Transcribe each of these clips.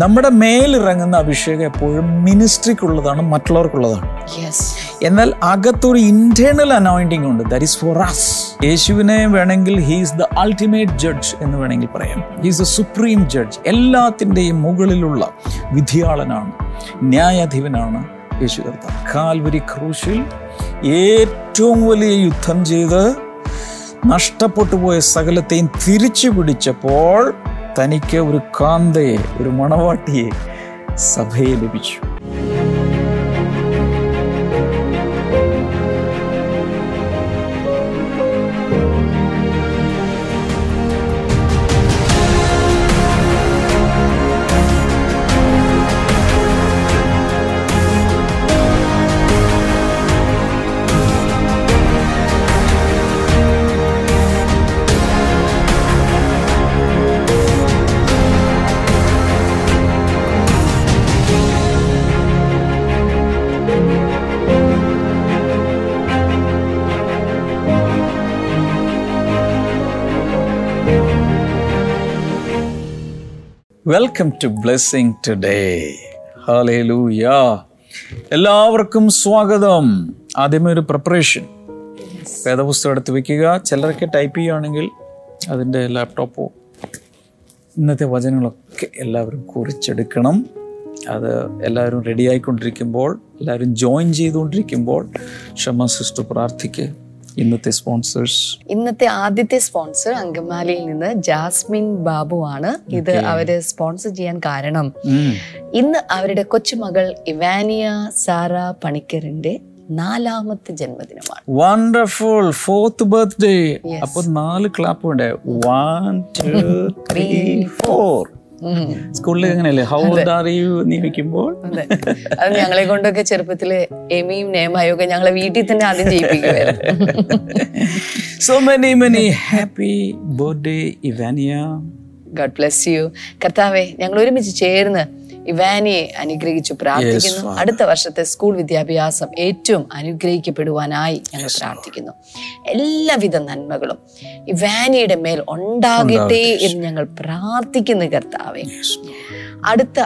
നമ്മുടെ മേലിറങ്ങുന്ന അഭിഷേകം എപ്പോഴും മിനിസ്ട്രിക്കുള്ളതാണ് മറ്റുള്ളവർക്കുള്ളതാണ്. എന്നാൽ അകത്തൊരു ഇന്റേണൽ അനോയിന്റിംഗ് ഉണ്ട്. ദാറ്റ് ഈസ് ഫോർ അസ് യേശുവിനെ വേണമെങ്കിൽ ഹീസ് ദ അൾട്ടിമേറ്റ് ജഡ്ജ് എന്ന് വേണമെങ്കിൽ പറയാം. ഹീസ് ദ സുപ്രീം ജഡ്ജ് എല്ലാത്തിന്റെയും മുകളിലുള്ള വിധിയാളനാണ് ന്യായാധിപനാണ് യേശു കർത്താവ്. കാൽവരി ക്രൂശിൽ ഏറ്റവും വലിയ യുദ്ധം ചെയ്ത് നഷ്ടപ്പെട്ടു പോയ സകലത്തെയും തിരിച്ചു പിടിച്ചപ്പോൾ തനിക്ക് ഒരു കാന്തയെ ഒരു മണവാട്ടിയെ സഭയെ ലഭിച്ചു. Welcome to blessing today hallelujah എല്ലാവർക്കും സ്വാഗതം. ആദ്യമേ ഒരു പ്രിപ്പറേഷൻ വേദപുസ്തകം എടുത്ത് വയ്ക്കുക ചിലരൊക്കെ ടൈപ്പ് ചെയ്യുകയാണെങ്കിൽ അതിന്റെ ലാപ്ടോപ്പോ ഇന്നത്തെ വചനങ്ങളൊക്കെ എല്ലാവരും കുറിച്ചെടുക്കണം. അത് എല്ലാവരും റെഡി ആയിക്കൊണ്ടിരിക്കുമ്പോൾ എല്ലാവരും ജോയിൻ ചെയ്തുകൊണ്ടിരിക്കുമ്പോൾ ക്ഷമ സിസ്റ്റർ പ്രാർത്ഥിക്കുക ഇന്നത്തെ സ്പോൺസേഴ്സ് ഇന്നത്തെ ആദ്യത്തെ സ്പോൺസർ അങ്കമാലിയിൽ നിന്ന് ജാസ്മിൻ ബാബു ആണ്. ഇത് അവർ സ്പോൺസർ ചെയ്യാൻ കാരണം. ഇന്ന് അവരുടെ കൊച്ചുമകൾ ഇവാനിയ സാറ പണിക്കറിന്റെ നാലാമത്തെ ജന്മദിനമാണ്. വണ്ടർഫുൾ ഫോർത്ത് ബർത്ത്ഡേ അപ്പൊ നാല് ക്ലാപ്പ് ഉണ്ട്. വൺ ടു ത്രീ ഫോർ സ്കൂളിൽ ഹൗ ഓൾഡ് ആർ യു നീ വെക്കുമ്പോൾ അതെ. അത് ഞങ്ങളെ കൊണ്ടൊക്കെ ചെറുപ്പത്തിൽ എമിയും നേമായും ഒക്കെ ഞങ്ങളെ വീട്ടിൽ തന്നെ ആദ്യം ചെയ്യിപ്പിക്കുമായിരുന്നു so many many happy birthday Evania God bless you കർത്താവെ ഞങ്ങൾ ഒരുമിച്ച് ചേർന്ന് ഇവാനിയെ അനുഗ്രഹിച്ചു പ്രാർത്ഥിക്കുന്നു. അടുത്ത വർഷത്തെ സ്കൂൾ വിദ്യാഭ്യാസം ഏറ്റവും അനുഗ്രഹിക്കപ്പെടുവാനായി ഞങ്ങൾ പ്രാർത്ഥിക്കുന്നു. എല്ലാവിധ നന്മകളും ഇവാനിയുടെ മേൽ ഉണ്ടാകട്ടെ എന്ന് ഞങ്ങൾ പ്രാർത്ഥിക്കുന്നു കർത്താവെ. അടുത്ത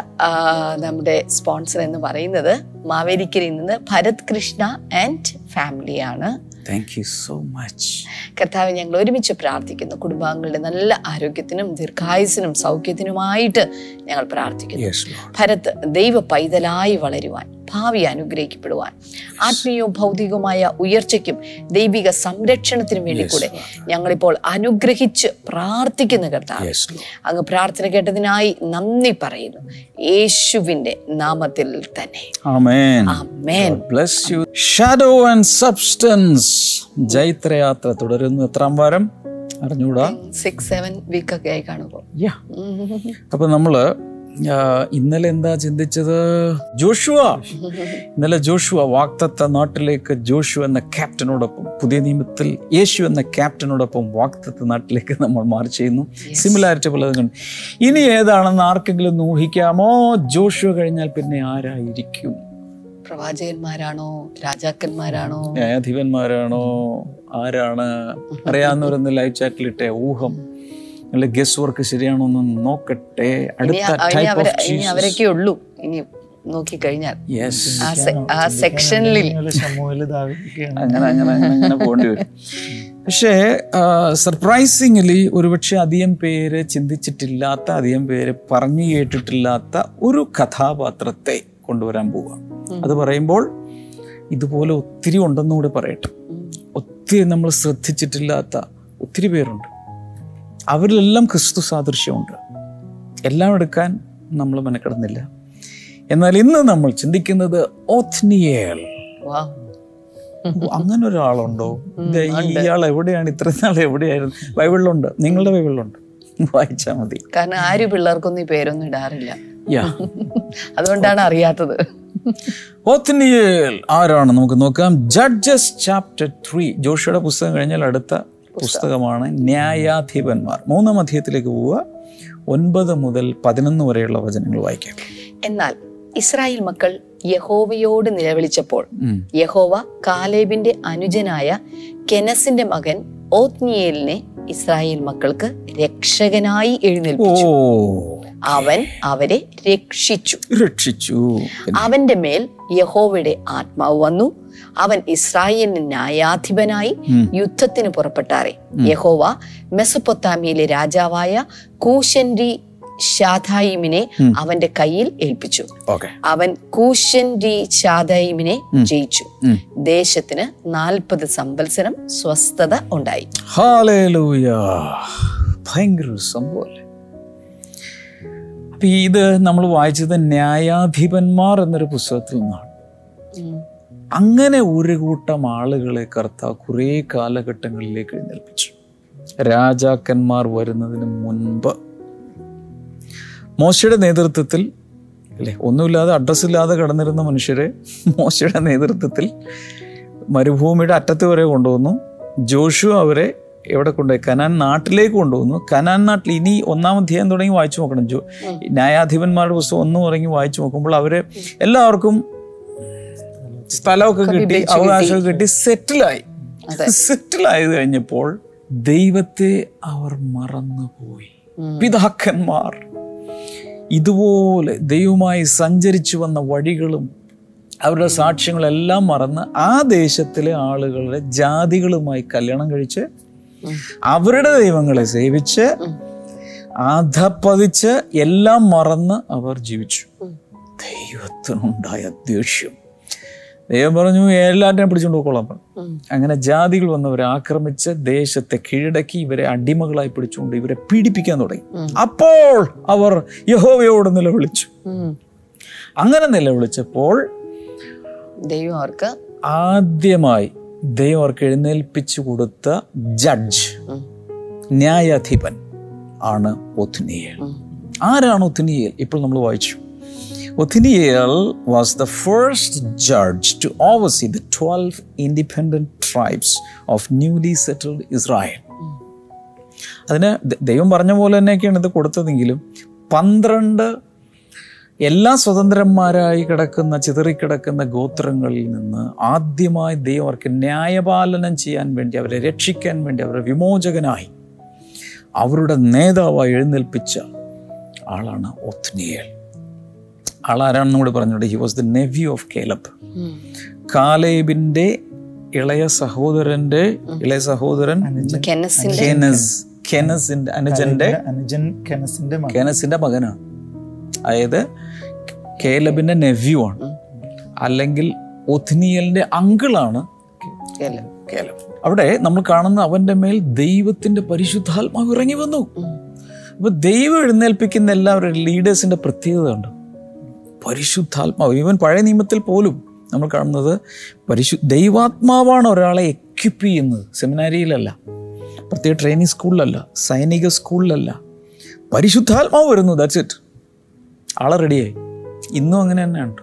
നമ്മുടെ സ്പോൺസർ എന്ന് പറയുന്നത് മാവേലിക്കരിൽ നിന്ന് ഭരത് കൃഷ്ണ ആൻഡ് ഫാമിലിയാണ്. താങ്ക് യു സോ മച്ച് കർത്താവ് ഞങ്ങൾ ഒരുമിച്ച് പ്രാർത്ഥിക്കുന്നു. കുടുംബാംഗങ്ങളുടെ നല്ല ആരോഗ്യത്തിനും ദീർഘായുസിനും സൗഖ്യത്തിനുമായിട്ട് ഞങ്ങൾ പ്രാർത്ഥിക്കുന്നു. ഭരത് ദൈവ പൈതലായി വളരുവാൻ. ഭാവി അനുഗ്രഹിക്കപ്പെടുവാൻ. ആത്മീയവും ഭൗതികവുമായ ഉയർച്ചയ്ക്കും ദൈവിക സംരക്ഷണത്തിനും വേണ്ടി കൂടെ ഞങ്ങളിപ്പോൾ അനുഗ്രഹിച്ച് പ്രാർത്ഥിക്കുന്ന കർത്താവ്. അങ്ങ് പ്രാർത്ഥന കേട്ടതിനായി നന്ദി പറയുന്നു. യേശുവിന്റെ നാമത്തിൽ തന്നെ. ഷാഡോ ആൻഡ് സബ്സ്റ്റൻസ് ജൈത്രയാത്ര തുടരുന്നു എത്രാം വാരം? അറിഞ്ഞൂടാ? സിക്സ് സെവൻ വീക്ക് ഒക്കെ ആയി കാണുമ്പോൾ. അപ്പൊ നമ്മൾ ഇന്നലെ എന്താ ചിന്തിച്ചത്? ജോഷുവ. ഇന്നലെ ജോഷുവ വാക്തത്വ നാട്ടിലേക്ക് ജോഷു എന്ന ക്യാപ്റ്റനോടൊപ്പം പുതിയ നിയമത്തിൽ യേശു എന്ന ക്യാപ്റ്റനോടൊപ്പം വാക്തത്വ നാട്ടിലേക്ക് നമ്മൾ മാർച്ച് ചെയ്യുന്നു. സിമിലാരിറ്റി പലതും കണ്ടു. ഇനി ഏതാണെന്ന് ആർക്കെങ്കിലും ഊഹിക്കാമോ? ജോഷുവ കഴിഞ്ഞാൽ പിന്നെ ആരായിരിക്കും? പ്രവാചകന്മാരാണോ? രാജാക്കന്മാരാണോ? ന്യായാധിപന്മാരാണോ? ആരാണ്? അറിയാവുന്നവരൊന്ന് ലൈവ് ചാറ്റിലിട്ടെ ഊഹം. അല്ലെ ഗസ് വർക്ക് ശരിയാണോ എന്ന് നോക്കട്ടെ അടുത്ത ടൈപ്പ് ഓഫ് അവരൊക്കെ ഉള്ളൂ. ഇനി നോക്കിക്കഴിഞ്ഞാൽ. യെസ് ആ സെക്ഷനിൽ അങ്ങനെ അങ്ങനെ അങ്ങനെ പോകേണ്ടി വരും. പക്ഷേ സർപ്രൈസിംഗ്ലി ഒരുപക്ഷെ അധികം പേര് ചിന്തിച്ചിട്ടില്ലാത്ത അധികം പേര് പറഞ്ഞു കേട്ടിട്ടില്ലാത്ത ഒരു കഥാപാത്രത്തെ കൊണ്ടുവരാൻ പോവുകയാണ് അത് പറയുമ്പോൾ ഇതുപോലെ ഒത്തിരി ഉണ്ടെന്നുകൂടെ പറയട്ടെ. ഒത്തിരി നമ്മൾ ശ്രദ്ധിച്ചിട്ടില്ലാത്ത ഒത്തിരി പേരുണ്ട്. അവരിലെല്ലാം ക്രിസ്തു സാദൃശ്യമുണ്ട്. എല്ലാം എടുക്കാൻ നമ്മൾ മെനക്കെടുന്നില്ല. എന്നാൽ ഇന്ന് നമ്മൾ ചിന്തിക്കുന്നത് ഓത്നിയേൽ അങ്ങനെ ഒരാളുണ്ടോ? ഇയാൾ എവിടെയാണ്? ഇത്ര നാൾ എവിടെയായിരുന്നു? ബൈബിളിലുണ്ട്. നിങ്ങളുടെ ബൈബിളിലുണ്ട്. വായിച്ചാൽ മതി. കാരണം ആര് പിള്ളേർക്കൊന്നും ഈ പേരൊന്നും ഇടാറില്ല. അതുകൊണ്ടാണ് അറിയാത്തത്. ഓത്നിയേൽ ആരാണ് നമുക്ക് നോക്കാം. Judges chapter three. ജോഷിയുടെ പുസ്തകം കഴിഞ്ഞാൽ അടുത്ത പുസ്തകമാണ് ന്യായാധിപന്മാർ. മൂന്നാം അധ്യായത്തിലേക്ക് പോവുക. ഒൻപത് മുതൽ പതിനൊന്ന് വരെയുള്ള വചനങ്ങൾ വായിക്കാം. എന്നാൽ ഇസ്രായേൽ മക്കൾ യഹോവയോട് നിലവിളിച്ചപ്പോൾ യഹോവ കാലേബിന്റെ അനുജനായ കെനസിന്റെ മകൻ ഓത്നിയേലിനെ ഇസ്രായേൽ മക്കൾക്ക് രക്ഷകനായി എഴുന്നേൽപ്പിച്ചു. അവൻ അവരെ രക്ഷിച്ചു. രക്ഷിച്ചു. അവന്റെ മേൽ യഹോവയുടെ ആത്മാവ് വന്നു. അവൻ ഇസ്രായേലിന് ന്യായാധിപനായി യുദ്ധത്തിന് പുറപ്പെട്ടാറെ. യഹോവ മെസപ്പൊത്താമിയിലെ രാജാവായ കൂശൻരി ഷാഥായിമിനെ അവന്റെ കയ്യിൽ ഏൽപ്പിച്ചു. അവൻ കൂശൻ ഡി ഷാദായിമിനെ ജയിച്ചു. ദേശത്തിന് നാൽപ്പത് സംവത്സരം സ്വസ്ഥത ഉണ്ടായി. ഭയങ്കര സംഭവം സംഭവമല്ലേ അപ്പൊ ഇത് നമ്മൾ വായിച്ചത് ന്യായാധിപന്മാർ എന്നൊരു പുസ്തകത്തിൽ നിന്നാണ്. അങ്ങനെ ഒരു കൂട്ടം ആളുകളെ കർത്താവ് കുറേ കാലഘട്ടങ്ങളിലേക്ക് എഴുന്നേൽപ്പിച്ചു. രാജാക്കന്മാർ വരുന്നതിന് മുൻപ് മോശയുടെ നേതൃത്വത്തിൽ അല്ലേ? ഒന്നുമില്ലാതെ അഡ്രസ്സില്ലാതെ കടന്നിരുന്ന മനുഷ്യരെ മോശയുടെ നേതൃത്വത്തിൽ മരുഭൂമിയുടെ അറ്റത്ത് വരെ കൊണ്ടുവന്നു. ജോഷു അവരെ എവിടെ കൊണ്ടുപോയി? കനാൻ നാട്ടിലേക്ക് കൊണ്ടുവന്നു. കനാൻ നാട്ടിൽ ഇനി ഒന്നാം അധ്യായം തുടങ്ങി വായിച്ചു നോക്കണം. ജോ ന്യായാധിപന്മാരുടെ പുസ്തകം ഒന്ന് തുടങ്ങി വായിച്ചു നോക്കുമ്പോൾ അവരെ എല്ലാവർക്കും സ്ഥലമൊക്കെ കിട്ടി അവകാശമൊക്കെ കിട്ടി. സെറ്റിലായി. സെറ്റിലായത് കഴിഞ്ഞപ്പോൾ ദൈവത്തെ അവർ മറന്നുപോയി. പിതാക്കന്മാർ. ഇതുപോലെ ദൈവമായി സഞ്ചരിച്ചു വന്ന വഴികളും അവരുടെ സാക്ഷ്യങ്ങളെല്ലാം മറന്ന് ആ ദേശത്തിലെ ആളുകളുടെ ജാതികളുമായി കല്യാണം കഴിച്ച് അവരുടെ ദൈവങ്ങളെ സേവിച്ച് അധപ്പതിച്ച് എല്ലാം മറന്ന് അവർ ജീവിച്ചു. ദൈവത്തിനുണ്ടായ ദേഷ്യം. ദൈവം പറഞ്ഞു എല്ലാറ്റിനെ പിടിച്ചുകൊണ്ട് പോയിക്കോളാം പറഞ്ഞു. അങ്ങനെ ജാതികൾ വന്നവരെ ആക്രമിച്ച് ദേശത്തെ കീഴടക്കി ഇവരെ അടിമകളായി പിടിച്ചുകൊണ്ട് ഇവരെ പീഡിപ്പിക്കാൻ തുടങ്ങി. അപ്പോൾ അവർ യഹോവയോട് നിലവിളിച്ചു. അങ്ങനെ നിലവിളിച്ചപ്പോൾ ദൈവം അവർക്ക് ആദ്യമായി ദൈവം അവർക്ക് എഴുന്നേൽപ്പിച്ചു കൊടുത്ത ജഡ്ജ് ന്യായാധിപൻ ആണ് ഒത്നിയേൽ. ആരാണ് ഒത്നിയേൽ? ഇപ്പോൾ നമ്മൾ വായിച്ചു. Othniel was the first judge to oversee the twelve independent tribes of newly settled Israel അതിന് ദൈവം പറഞ്ഞ പോലെ തന്നെയൊക്കെയാണ് ഇത് കൊടുത്തതെങ്കിലും പന്ത്രണ്ട് എല്ലാ സ്വതന്ത്രന്മാരായി കിടക്കുന്ന ചിതറിക്കിടക്കുന്ന ഗോത്രങ്ങളിൽ നിന്ന് ആദ്യമായി ദൈവം അവർക്ക് ന്യായപാലനം ചെയ്യാൻ വേണ്ടി അവരെ രക്ഷിക്കാൻ വേണ്ടി അവരെ വിമോചകനായി അവരുടെ നേതാവായി എഴുന്നേൽപ്പിച്ച ആളാണ് ഒത്നിയേൽ. ആളാരാണെന്നും കൂടി പറഞ്ഞോട്ടെ he was the nephew of Caleb കാലേബിന്റെ ഇളയ സഹോദരന്റെ ഇളയ സഹോദരൻ കെനസിന്റെ കെനസ് കെനസിന്റെ അനുജന്റെ കെനസിന്റെ മകനാണ് അതായത് കേലബിന്റെ നെവ്യൂ ആണ്. അല്ലെങ്കിൽ ഒഥ്നിയലിന്റെ അങ്കിളാണ് കേലബ്. അവിടെ നമ്മൾ കാണുന്ന അവന്റെ മേൽ ദൈവത്തിന്റെ പരിശുദ്ധാത്മാവ് ഇറങ്ങി വന്നു. അപ്പൊ ദൈവം എഴുന്നേൽപ്പിക്കുന്ന എല്ലാവരും ലീഡേഴ്സിന്റെ പ്രത്യേകത ഉണ്ട് പരിശുദ്ധാത്മാവ്. ഈവൻ പഴയ നിയമത്തിൽ പോലും നമ്മൾ കാണുന്നത് പരിശു ദൈവാത്മാവാണ് ഒരാളെ എക്യുപ്പ് ചെയ്യുന്നത്. സെമിനാരിയിലല്ല പ്രത്യേക ട്രെയിനിങ് സ്കൂളിലല്ല സൈനിക സ്കൂളിലല്ല പരിശുദ്ധാത്മാവ് വരുന്നു ദാറ്റ്സ് ഇറ്റ് ആളെ റെഡിയായി ഇന്നും അങ്ങനെ തന്നെയാണ്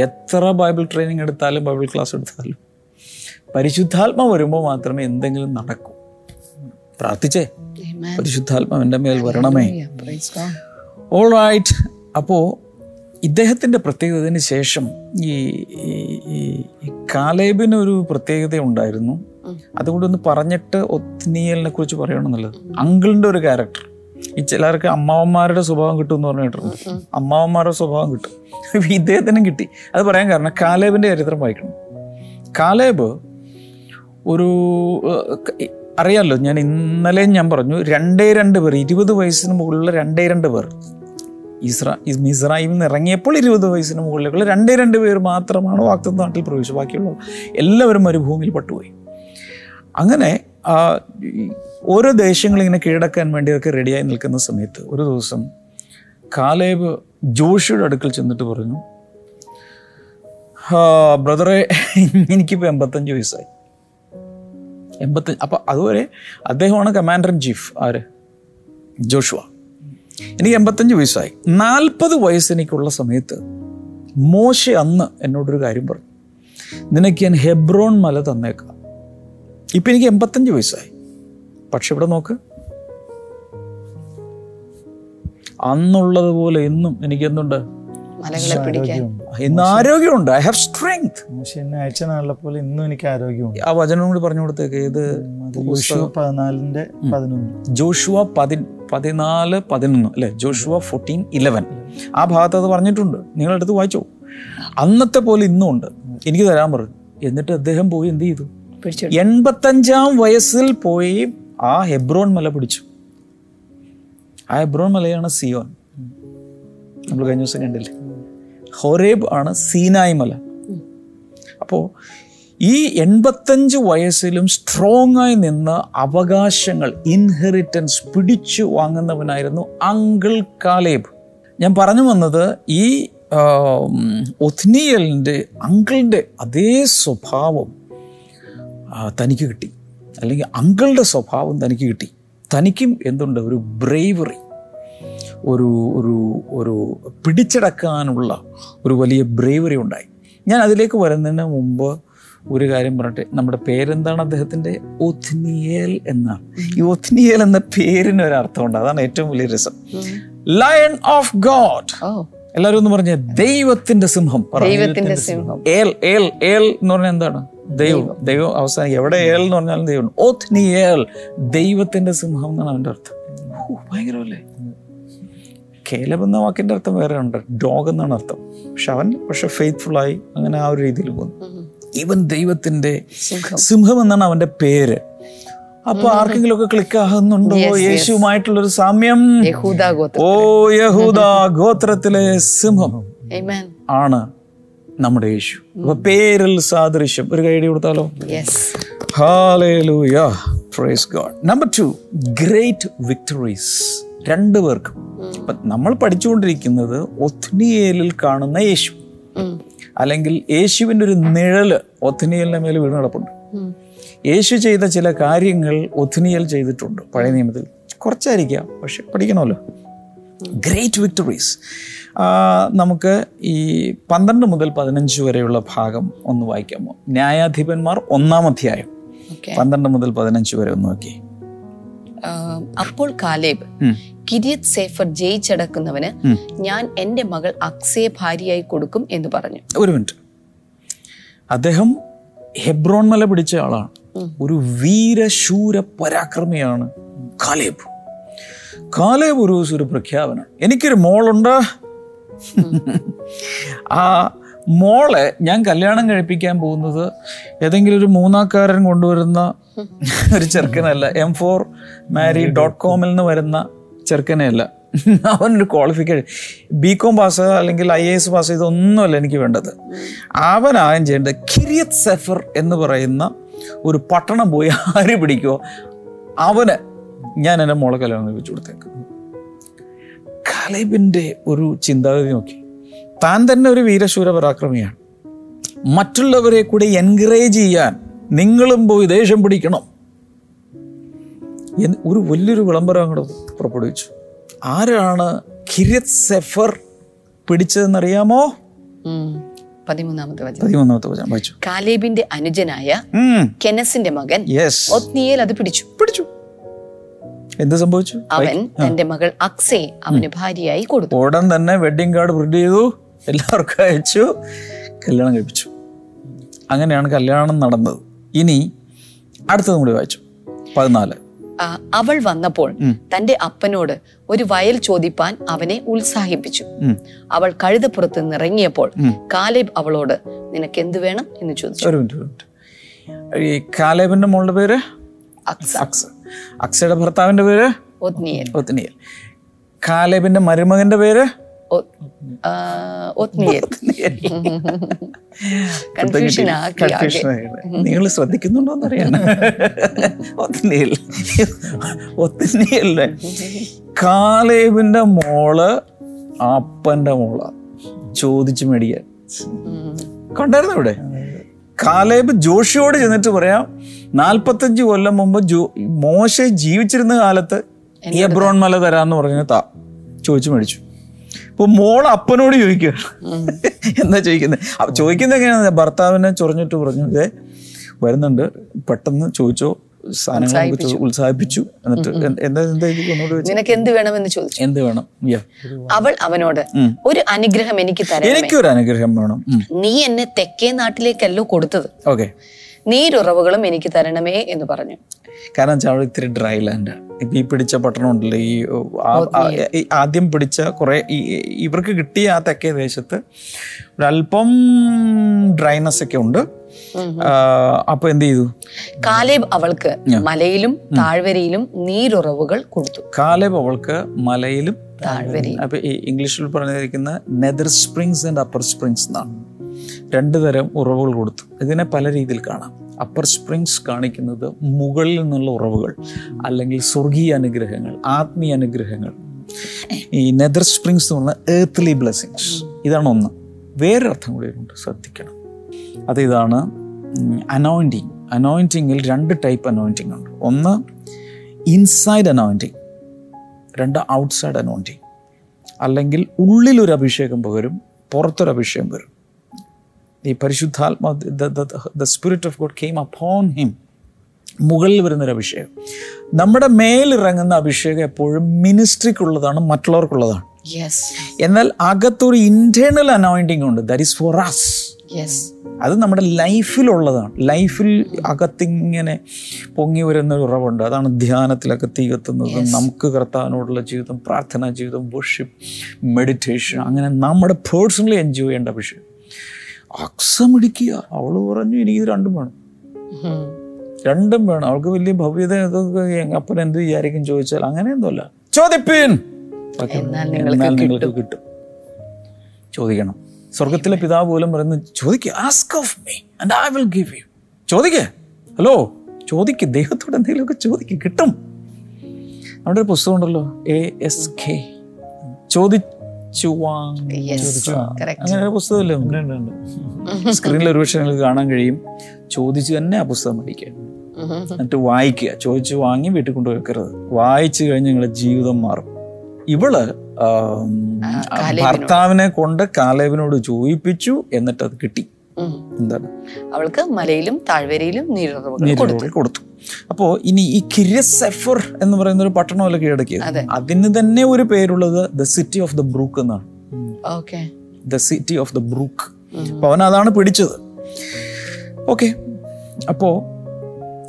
എത്ര ബൈബിൾ ട്രെയിനിങ് എടുത്താലും ബൈബിൾ ക്ലാസ് എടുത്താലും പരിശുദ്ധാത്മാവ് വരുമ്പോൾ മാത്രമേ എന്തെങ്കിലും നടക്കൂ. പ്രാർത്ഥിച്ചേ. Amen. പരിശുദ്ധാത്മാവ് എന്റെ മേൽ വരണമേ. ഓൾ റൈറ്റ് അപ്പോൾ ഇദ്ദേഹത്തിന്റെ പ്രത്യേകതയ്ക്ക് ശേഷം ഈ ഈ- ഈ- ഈ കാലേബിന് ഒരു പ്രത്യേകത ഉണ്ടായിരുന്നു. അതുകൊണ്ട് ഒന്ന് പറഞ്ഞിട്ട് ഒത്നിയലിനെ കുറിച്ച് പറയണമെന്നുള്ളത് അങ്കിളിന്റെ ഒരു ക്യാരക്ടർ ഈ ചിലർക്ക് അമ്മാവന്മാരുടെ സ്വഭാവം കിട്ടും എന്ന് പറഞ്ഞിട്ടുണ്ട് അമ്മാവന്മാരുടെ സ്വഭാവം കിട്ടും. ഇദ്ദേഹത്തിനും കിട്ടി. അത് പറയാൻ കാരണം കാലേബിന്റെ ചരിത്രം വായിക്കണം. കാലേബ് ഒരു അറിയാമല്ലോ ഞാൻ ഇന്നലെയും ഞാൻ പറഞ്ഞു രണ്ടേ രണ്ട് പേർ ഇരുപത് വയസ്സിന് മുകളിലുള്ള രണ്ടേ രണ്ട് പേർ ഇസ്രാ മിസ്രായിൽ നിന്ന് ഇറങ്ങിയപ്പോൾ ഇരുപത് വയസ്സിന് മുകളിലേക്കുള്ള രണ്ടേ രണ്ട് പേർ മാത്രമാണ് വാക്തത്വ നാട്ടിൽ പ്രവേശിച്ചത് ബാക്കിയുള്ള എല്ലാവരും മരുഭൂമിയിൽ പട്ടുപോയി. അങ്ങനെ ഓരോ ദേശങ്ങൾ ഇങ്ങനെ കീഴടക്കാൻ വേണ്ടിയൊക്കെ റെഡിയായി നിൽക്കുന്ന സമയത്ത് ഒരു ദിവസം കാലേബ് ജോഷിയുടെ അടുക്കൽ ചെന്നിട്ട് പറഞ്ഞു "ആ, ബ്രദറെ എനിക്കിപ്പോൾ എൺപത്തഞ്ച് വയസ്സായി. എൺപത്തഞ്ച് അപ്പം അതുവരെ അദ്ദേഹമാണ് കമാൻഡർ ഇൻ ചീഫ് ആര്? ജോഷുവ. എനിക്ക് എൺപത്തഞ്ച് വയസ്സായി. നാൽപ്പത് വയസ്സ് എനിക്കുള്ള സമയത്ത് മോശ അന്ന് എന്നോടൊരു കാര്യം പറഞ്ഞു. നിനക്ക് ഞാൻ ഹെബ്രോൺ മല തന്നേക്കാം. ഇപ്പം എനിക്ക് എൺപത്തഞ്ച് വയസ്സായി. പക്ഷെ ഇവിടെ നോക്ക്. അന്നുള്ളതുപോലെ ഇന്നും എനിക്ക് എന്തുണ്ട്? മലകളെ പിടിക്കാൻ. ആരോഗ്യമുണ്ട് ഇന്ന് ആരോഗ്യമുണ്ട്. ഐ ഹാവ് സ്ട്രെങ്ത് അയച്ച നാളെ പോലെ ഇന്നും എനിക്ക് ആരോഗ്യമുണ്ട്. ആ വചനം കൂടി പറഞ്ഞു കൊടുത്തേക്ക്. ഇത് ജോഷുവ പതിനൊന്ന്. ജോഷുവ പതി പതിനാല് പതിനൊന്ന് അല്ലെ? ജോഷുവ ഫോർട്ടീൻ ഇലവൻ ആ ഭാഗത്ത് അത് പറഞ്ഞിട്ടുണ്ട്. നിങ്ങളെടുത്ത് വായിച്ചോ? അന്നത്തെ പോലെ ഇന്നും ഉണ്ട്. എനിക്ക് തരാൻ പറഞ്ഞു എന്നിട്ട് അദ്ദേഹം പോയി എന്ത് ചെയ്തു? എൺപത്തഞ്ചാം വയസ്സിൽ പോയി ആ ഹെബ്രോൺ മല പിടിച്ചു. ആ ഹെബ്രോൺ മലയാണ് സിയോൻ. നമ്മൾ കഴിഞ്ഞ ദിവസം കണ്ടില്ലേ? ഹൊറേബ് ആണ് സീനായ് മല. അപ്പോൾ ഈ എൺപത്തഞ്ച് വയസ്സിലും സ്ട്രോങ് ആയി നിന്ന് അവകാശങ്ങൾ ഇൻഹെറിറ്റൻസ് പിടിച്ചു വാങ്ങുന്നവനായിരുന്നു അങ്കിൾ കാലേബ്. ഞാൻ പറഞ്ഞു വന്നത് ഈ ഒത്നിയലിന്റെ അങ്കിളിന്റെ അതേ സ്വഭാവം തനിക്ക് കിട്ടി. അല്ലെങ്കിൽ അങ്കിളുടെ സ്വഭാവം തനിക്ക് കിട്ടി. തനിക്കും എന്തുണ്ട്? ഒരു ബ്രേവറി ഒരു ഒരു ഒരു പിടിച്ചടക്കാനുള്ള ഒരു വലിയ ബ്രേവറി ഉണ്ടായി. ഞാൻ അതിലേക്ക് വരുന്നതിന് മുമ്പ് ഒരു കാര്യം പറഞ്ഞിട്ട് നമ്മുടെ പേരെന്താണ് അദ്ദേഹത്തിന്റെ ഒത്നിയേൽ എന്നാണ്. ഈ ഒത്നിയേൽ എന്ന പേരിന് ഒരു അർത്ഥമുണ്ട്. അതാണ് ഏറ്റവും വലിയ രസം. ലയൺ ഓഫ് ഗോഡ് എല്ലാരും എല്ലാവരും ഒന്ന് പറഞ്ഞ. ദൈവത്തിന്റെ സിംഹം. ദൈവത്തിന്റെ സിംഹം. ഏൽ ഏൽ ഏൽ എന്ന് പറഞ്ഞാൽ എന്താണ്? ദൈവം. ദൈവം. അവസാനം എവിടെ ഏൽ എന്ന് പറഞ്ഞാലും ദൈവം. ഓത്നി ഏൽ ദൈവത്തിന്റെ സിംഹം എന്നാണ് അവന്റെ അർത്ഥം. ഭയങ്കരമല്ലേ? കേലബ് എന്ന വാക്കിന്റെ അർത്ഥം വേറെ ഉണ്ട്. ഡോഗ് എന്നാണ് അർത്ഥം. പക്ഷെ അവൻ പക്ഷെ ഫെയ്ത്ത്ഫുൾ ആയി അങ്ങനെ ആ ഒരു രീതിയിൽ പോകുന്നു. ഇവൻ ദൈവത്തിന്റെ സിംഹം. എന്നാണ് അവന്റെ പേര്. അപ്പൊ ആർക്കെങ്കിലും ഒക്കെ ക്ലിക്ക് ആകുന്നുണ്ടോ യേശുവുമായിട്ടുള്ളൊരു സാമ്യം? ഓ യഹൂദാ ഗോത്രത്തിലെ സിംഹം Amen. ആണ് നമ്മുടെ യേശു. അപ്പൊ പേരിൽ സാദൃശ്യം. ഒരു കൈഡി കൊടുത്താലോ? Praise God number two great victories രണ്ടു പേർക്കും. നമ്മൾ പഠിച്ചുകൊണ്ടിരിക്കുന്നത് ഒത്നിയേലിൽ കാണുന്ന യേശു. അല്ലെങ്കിൽ യേശുവിന്റെ ഒരു നിഴൽ ഒത്തിനിയലിന്റെ മേൽ വീണ് കിടപ്പുണ്ട്. യേശു ചെയ്ത ചില കാര്യങ്ങൾ ഒത്തിനിയൽ ചെയ്തിട്ടുണ്ട് പഴയ നിയമത്തിൽ. കുറച്ചായിരിക്കാം പക്ഷെ പഠിക്കണമല്ലോ. ഗ്രേറ്റ് വിക്ടറീസ് നമുക്ക് ഈ പന്ത്രണ്ട് മുതൽ പതിനഞ്ച് വരെയുള്ള ഭാഗം ഒന്ന് വായിക്കാമോ ന്യായാധിപന്മാർ ഒന്നാം അധ്യായം. പന്ത്രണ്ട് മുതൽ പതിനഞ്ച് വരെ ഒന്ന് നോക്കി. അപ്പോൾ കാലേബ് കിരിയത് സേഫർ ജയിച്ചടക്കുന്നവന് ഞാൻ എന്റെ മകൾ അക്സയെ ഭാര്യയായി കൊടുക്കും എന്ന് പറഞ്ഞു. ഒരു മിനിറ്റ്. അദ്ദേഹം ഹെബ്രോൺ മല പിടിച്ച ആളാണ്. ഒരു വീരശൂര പരാക്രമിയാണ് കാലേബ്. കാലേബ് ഒരു ദിവസം ഒരു പ്രഖ്യാപനം. എനിക്കൊരു മോളുണ്ട്. ആ മോളെ ഞാൻ കല്യാണം കഴിപ്പിക്കാൻ പോകുന്നത് ഏതെങ്കിലും ഒരു മൂന്നാക്കാരൻ കൊണ്ടുവരുന്ന ഒരു ചെറുക്കനല്ല എം ഫോർ മാരി ഡോട്ട് കോമിൽ നിന്ന് വരുന്ന ചെറുക്കനെയല്ല. അവനൊരു ക്വാളിഫിക്കേഷൻ ബി കോം പാസ് അല്ലെങ്കിൽ ഐ എ എസ് പാസ് ഇതൊന്നുമല്ല എനിക്ക് വേണ്ടത്. അവനാകും ചെയ്യേണ്ടത് കിരിയത് സെഫർ എന്ന് പറയുന്ന ഒരു പട്ടണം പോയി ആര് പിടിക്കുമോ അവന് ഞാൻ എന്റെ മോളെ കല്യാണം വെച്ചു കൊടുത്തേക്കും. കലൈബിന്റെ ഒരു ചിന്താഗതി നോക്കി. താൻ തന്നെ ഒരു വീരശൂര പരാക്രമിയാണ്. മറ്റുള്ളവരെ കൂടി എൻകറേജ് ചെയ്യാൻ നിങ്ങളും പോയി ദേഷ്യം പിടിക്കണം. ഒരു വലിയൊരു വിളംബരം അങ്ങോട്ട് പുറപ്പെടുവിച്ചു. ആരാണ് കിരിയത് സെഫർ പിടിച്ചതെന്നറിയാമോ. പതിമൂന്നാമത്തെ വചനം. വായിച്ചു. കാലേബിന്റെ അനുജനായ കെനസിന്റെ മകൻ ഒത്നിയേൽ അത് പിടിച്ചു. പിടിച്ചു. എന്ത് സംഭവിച്ചു? അവൻ തന്റെ മകൾ അക്സയെ അവന് ഭാര്യയായി കൊടുത്തു. ഉടൻ തന്നെ വെഡിങ് കാർഡ് പ്രിന്റ് ചെയ്തു. എല്ലാവർക്കും അയച്ചു. കല്യാണം കഴിപ്പിച്ചു. അങ്ങനെയാണ് കല്യാണം നടന്നത്. ഇനി അടുത്തതും കൂടി വായിച്ചു. പതിനാല്. അവൾ വന്നപ്പോൾ തന്റെ അപ്പനോട് ഒരു വയൽ ചോദിപ്പാൻ അവനെ ഉത്സാഹിപ്പിച്ചു. അവൾ കഴുതപ്പുറത്ത് നിറങ്ങിയപ്പോൾ കാലേബ് അവളോട് നിനക്ക് എന്ത് വേണം? എന്ന് ചോദിച്ചു. ഈ കാലേബിന്റെ മോളുടെ പേര്? അക്സ. അക്സയുടെ ഭർത്താവിന്റെ പേര്? ഒത്നിയേൽ കാലേബിന്റെ മരുമകന്റെ പേര്? ഒത്നിയേൽ കൺഫ്യൂഷൻ ആക്കി നിങ്ങൾ ശ്രദ്ധിക്കുന്നുണ്ടോ എന്നറിയാണ് ഒത്തിനിയൽ ഒത്തിനിയല്ലേ കാലേബിന്റെ മോൾ അപ്പന്റെ മോള. ചോദിച്ചു മേടിക്കാൻ. ഉം. കണ്ടായിരുന്നു ഇവിടെ കാലേബ് ജോഷിയോട് ചെന്നിട്ട് പറയാം നാൽപ്പത്തഞ്ച് കൊല്ലം മുമ്പ് ജോ മോശ ജീവിച്ചിരുന്ന കാലത്ത് എബ്രോൺ മല തരാന്ന് പറഞ്ഞ താ ചോദിച്ചു മേടിച്ചു. ഇപ്പൊ മോൾ അപ്പനോട് ചോദിക്കുകയാണ് എന്താ ചോദിക്കുന്നത് ചോദിക്കുന്ന ചോദിക്കുന്നത് എങ്ങനെയാ ഭർത്താവിനെ ചൊറിഞ്ഞിട്ട് പറഞ്ഞു. ഇതേ വരുന്നുണ്ട്. പെട്ടെന്ന് ചോദിച്ചോ സാധനങ്ങൾ ഉത്സാഹിപ്പിച്ചു. എന്നിട്ട് എന്താ എന്താ നിനക്ക് എന്ത് വേണമെന്ന് ചോദിച്ചു. എന്ത് വേണം. അവൾ അവനോട് ഒരു അനുഗ്രഹം എനിക്ക് തരണമേ. എനിക്കൊരു അനുഗ്രഹം വേണം നീ എന്നെ തെക്കേ നാട്ടിലേക്കല്ലോ കൊടുത്തത്. ഓക്കെ. നീരുറവുകളും എനിക്ക് തരണമേ എന്ന് പറഞ്ഞു. കാരണം വെച്ചാൽ അവിടെ ഇത്തിരി ഡ്രൈ ലാൻഡ്. ഇപ്പൊ ഈ പിടിച്ച പട്ടണം ഉണ്ടല്ലോ ഈ ആദ്യം പിടിച്ച കുറെ ഇവർക്ക് കിട്ടിയ ആ തെക്കേ ദേശത്ത് ഒരല്പം ഡ്രൈനസ് ഒക്കെ ഉണ്ട്. അപ്പൊ എന്ത് ചെയ്തു? കാലേബ് അവൾക്ക് മലയിലും താഴ്വരയിലും നീരുറവുകൾ കൊടുത്തു. കാലേബ് അവൾക്ക് മലയിലും താഴ്വരയിലും. അപ്പൊ ഇംഗ്ലീഷിൽ പറഞ്ഞിരിക്കുന്ന nether springs and upper springs എന്നാണ്. രണ്ടു തരം ഉറവുകൾ കൊടുത്തു. ഇതിനെ പല രീതിയിൽ കാണാം. അപ്പർ സ്പ്രിങ്സ് കാണിക്കുന്നത് മുകളിൽ നിന്നുള്ള ഉറവുകൾ അല്ലെങ്കിൽ സ്വർഗീയ അനുഗ്രഹങ്ങൾ ആത്മീയ അനുഗ്രഹങ്ങൾ. ഈ നെതർ സ്പ്രിങ്സ് എന്ന് പറഞ്ഞാൽ ഏർത്ത്ലി ബ്ലെസ്സിങ്സ് ഇതാണ് ഒന്ന്. വേറെ അർത്ഥം കൂടി ഉണ്ട്. ശ്രദ്ധിക്കണം. അത് ഇതാണ് അനോയിന്റിങ് അനോയിന്റിങ്ങിൽ രണ്ട് ടൈപ്പ് അനോയിന്റിങ് ഉണ്ട്. ഒന്ന് ഇൻസൈഡ് അനോയിന്റിങ് രണ്ട് ഔട്ട്സൈഡ് അനോയിന്റിങ് അല്ലെങ്കിൽ ഉള്ളിലൊരു അഭിഷേകം പകരും പുറത്തൊരു അഭിഷേകം വരും ഈ പരിശുദ്ധാത്മാ the spirit of God came upon him മുകളിൽ വരുന്നൊരു അഭിഷേകം. നമ്മുടെ മേലിറങ്ങുന്ന അഭിഷേകം എപ്പോഴും മിനിസ്ട്രിക്കുള്ളതാണ് മറ്റുള്ളവർക്കുള്ളതാണ്. എന്നാൽ അകത്തൊരു ഇന്റേണൽ അനോയിന്റിങ് ഉണ്ട്. ദാറ്റ് ഈസ് ഫോർ അസ് അത് നമ്മുടെ ലൈഫിലുള്ളതാണ്. ലൈഫിൽ അകത്തിങ്ങനെ പൊങ്ങി വരുന്ന ഒരു ഉറവുണ്ട്. അതാണ് ധ്യാനത്തിലൊക്കെ തീ കത്തുന്നത് നമുക്ക് കർത്താവിനോടുള്ള ജീവിതം പ്രാർത്ഥനാ ജീവിതം വർഷിപ്പ് മെഡിറ്റേഷൻ അങ്ങനെ നമ്മുടെ പേഴ്സണലി എൻജോയ് ചെയ്യേണ്ട വിഷയം അക്സം ഇടിക്കുക അവൾ പറഞ്ഞു എനിക്ക് ഇത് രണ്ടും വേണം. രണ്ടും വേണം. അവൾക്ക് വലിയ ഭവ്യത അപ്പൻ എന്ത് വിചാരിക്കും ചോദിച്ചാൽ അങ്ങനെയൊന്നുമല്ല ചോദിപ്പീൻ. നിങ്ങൾക്ക് കിട്ടും. ചോദിക്കണം. സ്വർഗത്തിലെ പിതാവ് പോലും പറയുന്നത് ചോദിക്കുക ask of me and I will give you ചോദിക്കേ. ഹലോ ചോദിക്ക്. ദൈവത്തോട് എന്തെങ്കിലുമൊക്കെ ചോദിക്ക്. കിട്ടും. നമ്മുടെ ഒരു പുസ്തകം ഉണ്ടല്ലോ എ എസ് കെ ചോദിച്ചു അങ്ങനെ ഒരു പുസ്തകമല്ലേ? ഉണ്ട്, ഉണ്ട്. സ്ക്രീനിൽ ഒരു പക്ഷേ നിങ്ങൾക്ക് കാണാൻ കഴിയും. ചോദിച്ചു തന്നെ ആ പുസ്തകം പഠിക്കുക. എന്നിട്ട് വായിക്കുക. ചോദിച്ചു വാങ്ങി വീട്ടിൽ കൊണ്ട് വെക്കരുത് വായിച്ചു കഴിഞ്ഞ് നിങ്ങളുടെ ജീവിതം മാറും. ഇവൾ ഭർത്താവിനെ കൊണ്ട് കാലേവിനോട് ചോദിപ്പിച്ചു എന്നിട്ട് അത് കിട്ടി. എന്താണ്? അവൾക്ക് മലയിലും താഴ്വരയിലും നീരുറവുകൾ കൊടുത്തു. അപ്പോ ഇനി ഈ കിരസെഫർ എന്ന് പറയുന്ന ഒരു പട്ടണമല്ല കീഴടക്കിയത്? അതിന് തന്നെ ഒരു പേരുള്ളത് the city of the brook എന്നാണ്. Okay. The city of the brook അപ്പൊ അവൻ അതാണ് പിടിച്ചത്. ഓക്കെ. അപ്പോ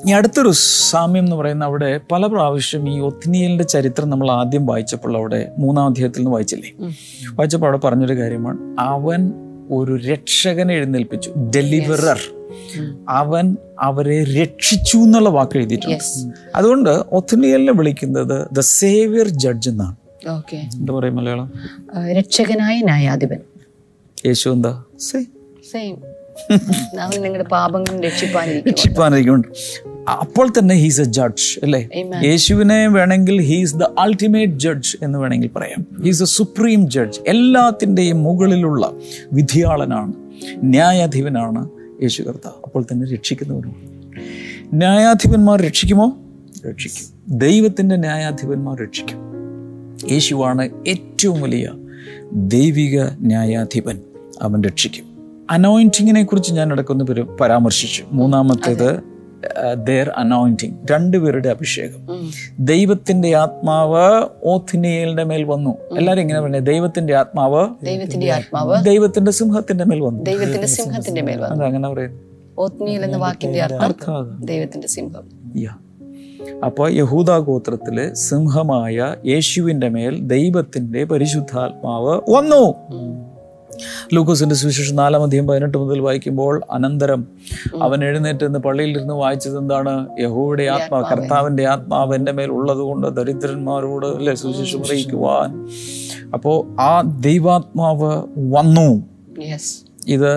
ഈ അടുത്തൊരു സാമ്യം എന്ന് പറയുന്ന അവിടെ പല പ്രാവശ്യം ഈ ഒത്തിനിയലിന്റെ ചരിത്രം നമ്മൾ ആദ്യം വായിച്ചപ്പോൾ അവിടെ മൂന്നാം അധ്യായത്തിൽ നിന്ന് വായിച്ചില്ലേ? വായിച്ചപ്പോൾ അവിടെ പറഞ്ഞൊരു കാര്യമാണ്. അവൻ ഒരു രക്ഷകൻ എഴുന്നേൽപ്പിച്ചു. ഡെലിവറർ അവൻ അവരെ രക്ഷിച്ചു എന്നുള്ള വാക്ക് എഴുതിയിട്ടുണ്ട്. അതുകൊണ്ട് ഒത്തിനിയലിനെ വിളിക്കുന്നത് ദ സേവിയർ ജഡ്ജ് എന്നാണ്. ഓക്കെ എന്താ പറയാ മലയാളം? രക്ഷകനായ ന്യായാധിപൻ. യേശു എന്താ? സേ സെയിം അവൻ നിങ്ങളുടെ പാപങ്ങൾ രക്ഷിപ്പാനിരിക്കും രക്ഷിപ്പാനിരിക്കുന്നുണ്ട്. അപ്പോൾ തന്നെ ഹീസ് എ ജഡ്ജ് അല്ലേ? യേശുവിനെ വേണമെങ്കിൽ ഹീസ് ദ അൾട്ടിമേറ്റ് ജഡ്ജ് എന്ന് വേണമെങ്കിൽ പറയാം. ഹീസ് എ സുപ്രീം ജഡ്ജ് എല്ലാത്തിന്റെയും മുകളിലുള്ള വിധിയാളനാണ് ന്യായാധിപനാണ് യേശു കർത്താവ്. അപ്പോൾ തന്നെ രക്ഷിക്കുന്നവരും ന്യായാധിപന്മാർ രക്ഷിക്കുമോ? രക്ഷിക്കും. ദൈവത്തിന്റെ ന്യായാധിപന്മാർ രക്ഷിക്കും. യേശുവാണ് ഏറ്റവും വലിയ ദൈവിക ന്യായാധിപൻ. അവൻ രക്ഷിക്കും. അനോയിന്റിങ്ങിനെ കുറിച്ച് ഞാൻ ഇടയ്ക്കൊന്ന് പര- പരാമർശിച്ചു. മൂന്നാമത്തേത് ദർ അനോയിന്റിങ് രണ്ടുപേരുടെ അഭിഷേകം. ദൈവത്തിന്റെ ആത്മാവ് ഓഥിനിയലിന്റെ മേൽ വന്നു. എല്ലാരും ഇങ്ങനെ പറഞ്ഞു? ദൈവത്തിന്റെ ആത്മാവ് ദൈവത്തിന്റെ ആത്മാവ് ദൈവത്തിന്റെ സിംഹത്തിന്റെ മേൽ വന്നു. ദൈവത്തിന്റെ സിംഹത്തിന്റെ മേൽ വന്നു. അത് അങ്ങനെ പറയുന്നു. ഓത്നിയൽ എന്ന വാക്കിന്റെ അർത്ഥം ദൈവത്തിന്റെ സിംഹം. യാ. അപ്പൊ യഹൂദ ഗോത്രത്തിലെ സിംഹമായ യേശുവിന്റെ മേൽ ദൈവത്തിന്റെ പരിശുദ്ധാത്മാവ് വന്നു. ലൂക്കോസിന്റെ സുവിശേഷം നാലാം അധ്യായം പതിനെട്ട് മുതൽ വായിക്കുമ്പോൾ അനന്തരം അവൻ എഴുന്നേറ്റ് നിന്ന് പള്ളിയിലിരുന്ന് വായിച്ചത് എന്താണ്? യഹോയുടെ ആത്മാവ് കർത്താവിന്റെ ആത്മാവ് എന്റെ മേൽ ഉള്ളത് കൊണ്ട് ദരിദ്രന്മാരോട് അല്ലെ സുവിശേഷം അറിയിക്കുവാൻ. അപ്പോൾ ആ ദൈവാത്മാവ് വന്നു. ഇത്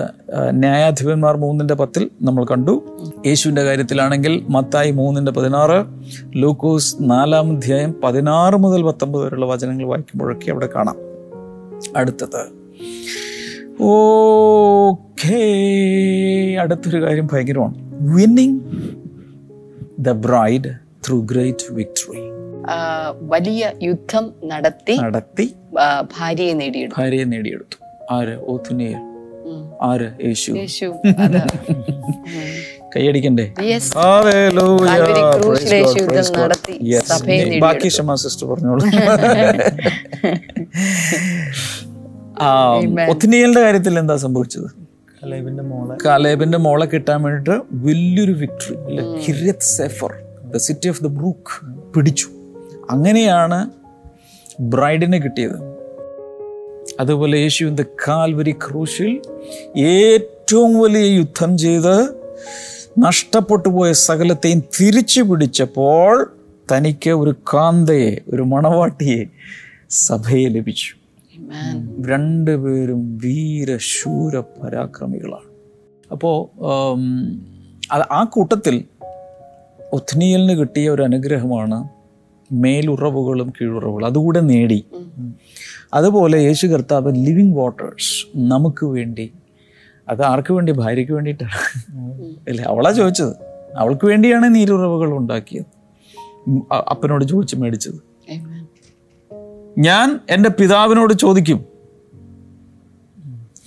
ന്യായാധിപന്മാർ മൂന്നിന്റെ പത്തിൽ നമ്മൾ കണ്ടു. യേശുവിന്റെ കാര്യത്തിലാണെങ്കിൽ മത്തായി മൂന്നിന്റെ പതിനാറ് ലൂക്കോസ് നാലാം അധ്യായം പതിനാറ് മുതൽ പത്തൊമ്പത് വരെയുള്ള വചനങ്ങൾ വായിക്കുമ്പോഴൊക്കെ അവിടെ കാണാം. അടുത്തത് ഓക്കേ അടുത്തൊരു കാര്യം ഭയങ്കരമാണ്. Winning the bride through great victory വലിയ യുദ്ധം നടത്തി നടത്തി ഭാര്യയെ നേടിയെടുത്തു. ഭാര്യയെ നേടിയെടുത്തു. ആര്? ഓത്തുനിയൽ ഉം. ആര്? യേശു. യേശു കൈയടിക്കണ്ടേ? ബാക്കി ക്ഷമ സിസ്റ്റർ പറഞ്ഞോളൂ. ആ, ഒത്നിയലിന്റെ കാര്യത്തിൽ എന്താ സംഭവിച്ചത്? കലേബിന്റെ മോളെ. കാലേബിന്റെ മോളെ കിട്ടാൻ വേണ്ടിട്ട് വലിയൊരു victory Sepher the city of the brook പിടിച്ചു. അങ്ങനെയാണ് ബ്രൈഡിനെ കിട്ടിയത്. അതുപോലെ യേശുവിന്റെ കാൽവരി ക്രൂശിൽ ഏറ്റവും വലിയ യുദ്ധം ചെയ്ത് നഷ്ടപ്പെട്ടു പോയ സകലത്തെയും തിരിച്ചു പിടിച്ചപ്പോൾ തനിക്ക് ഒരു കാന്തയെ ഒരു മണവാട്ടിയെ സഭയെ ലഭിച്ചു. രണ്ടുപേരും വീരശൂര പരാക്രമികളാണ്. അപ്പോൾ ആ കൂട്ടത്തിൽ ഒത്നിയലിന് കിട്ടിയ ഒരു അനുഗ്രഹമാണ് മേലുറവുകളും കീഴുറവുകളും. അതുകൂടെ നേടി. അതുപോലെ യേശു കർത്താവ് ലിവിങ് വാട്ടേഴ്സ് നമുക്ക് വേണ്ടി അത് ആർക്ക് വേണ്ടി? ഭാര്യയ്ക്ക് വേണ്ടിയിട്ടാണ്. അല്ലേ? അവളാ ചോദിച്ചത്. അവൾക്ക് വേണ്ടിയാണ് നീരുറവുകൾ ഉണ്ടാക്കിയത്. അപ്പനോട് ചോദിച്ച് മേടിച്ചത്. ഞാൻ എന്റെ പിതാവിനോട് ചോദിക്കും